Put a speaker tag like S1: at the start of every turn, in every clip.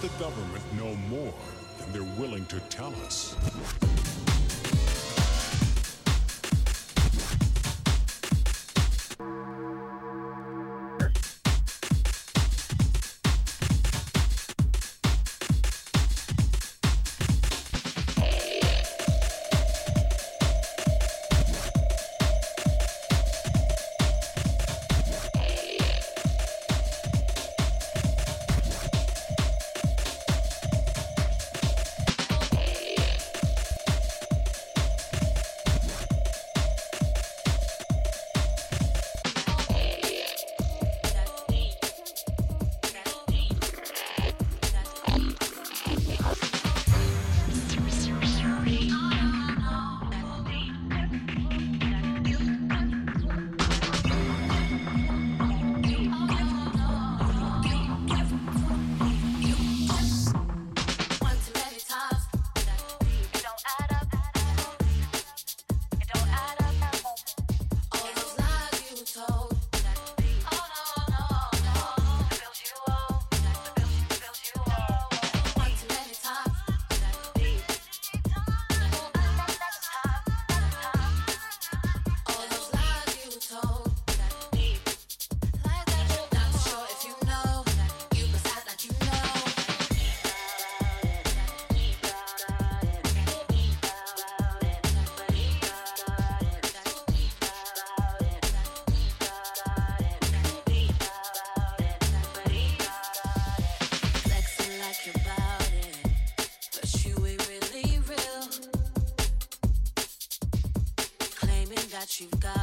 S1: The government know more than they're willing to tell us?
S2: you got.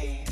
S2: mind.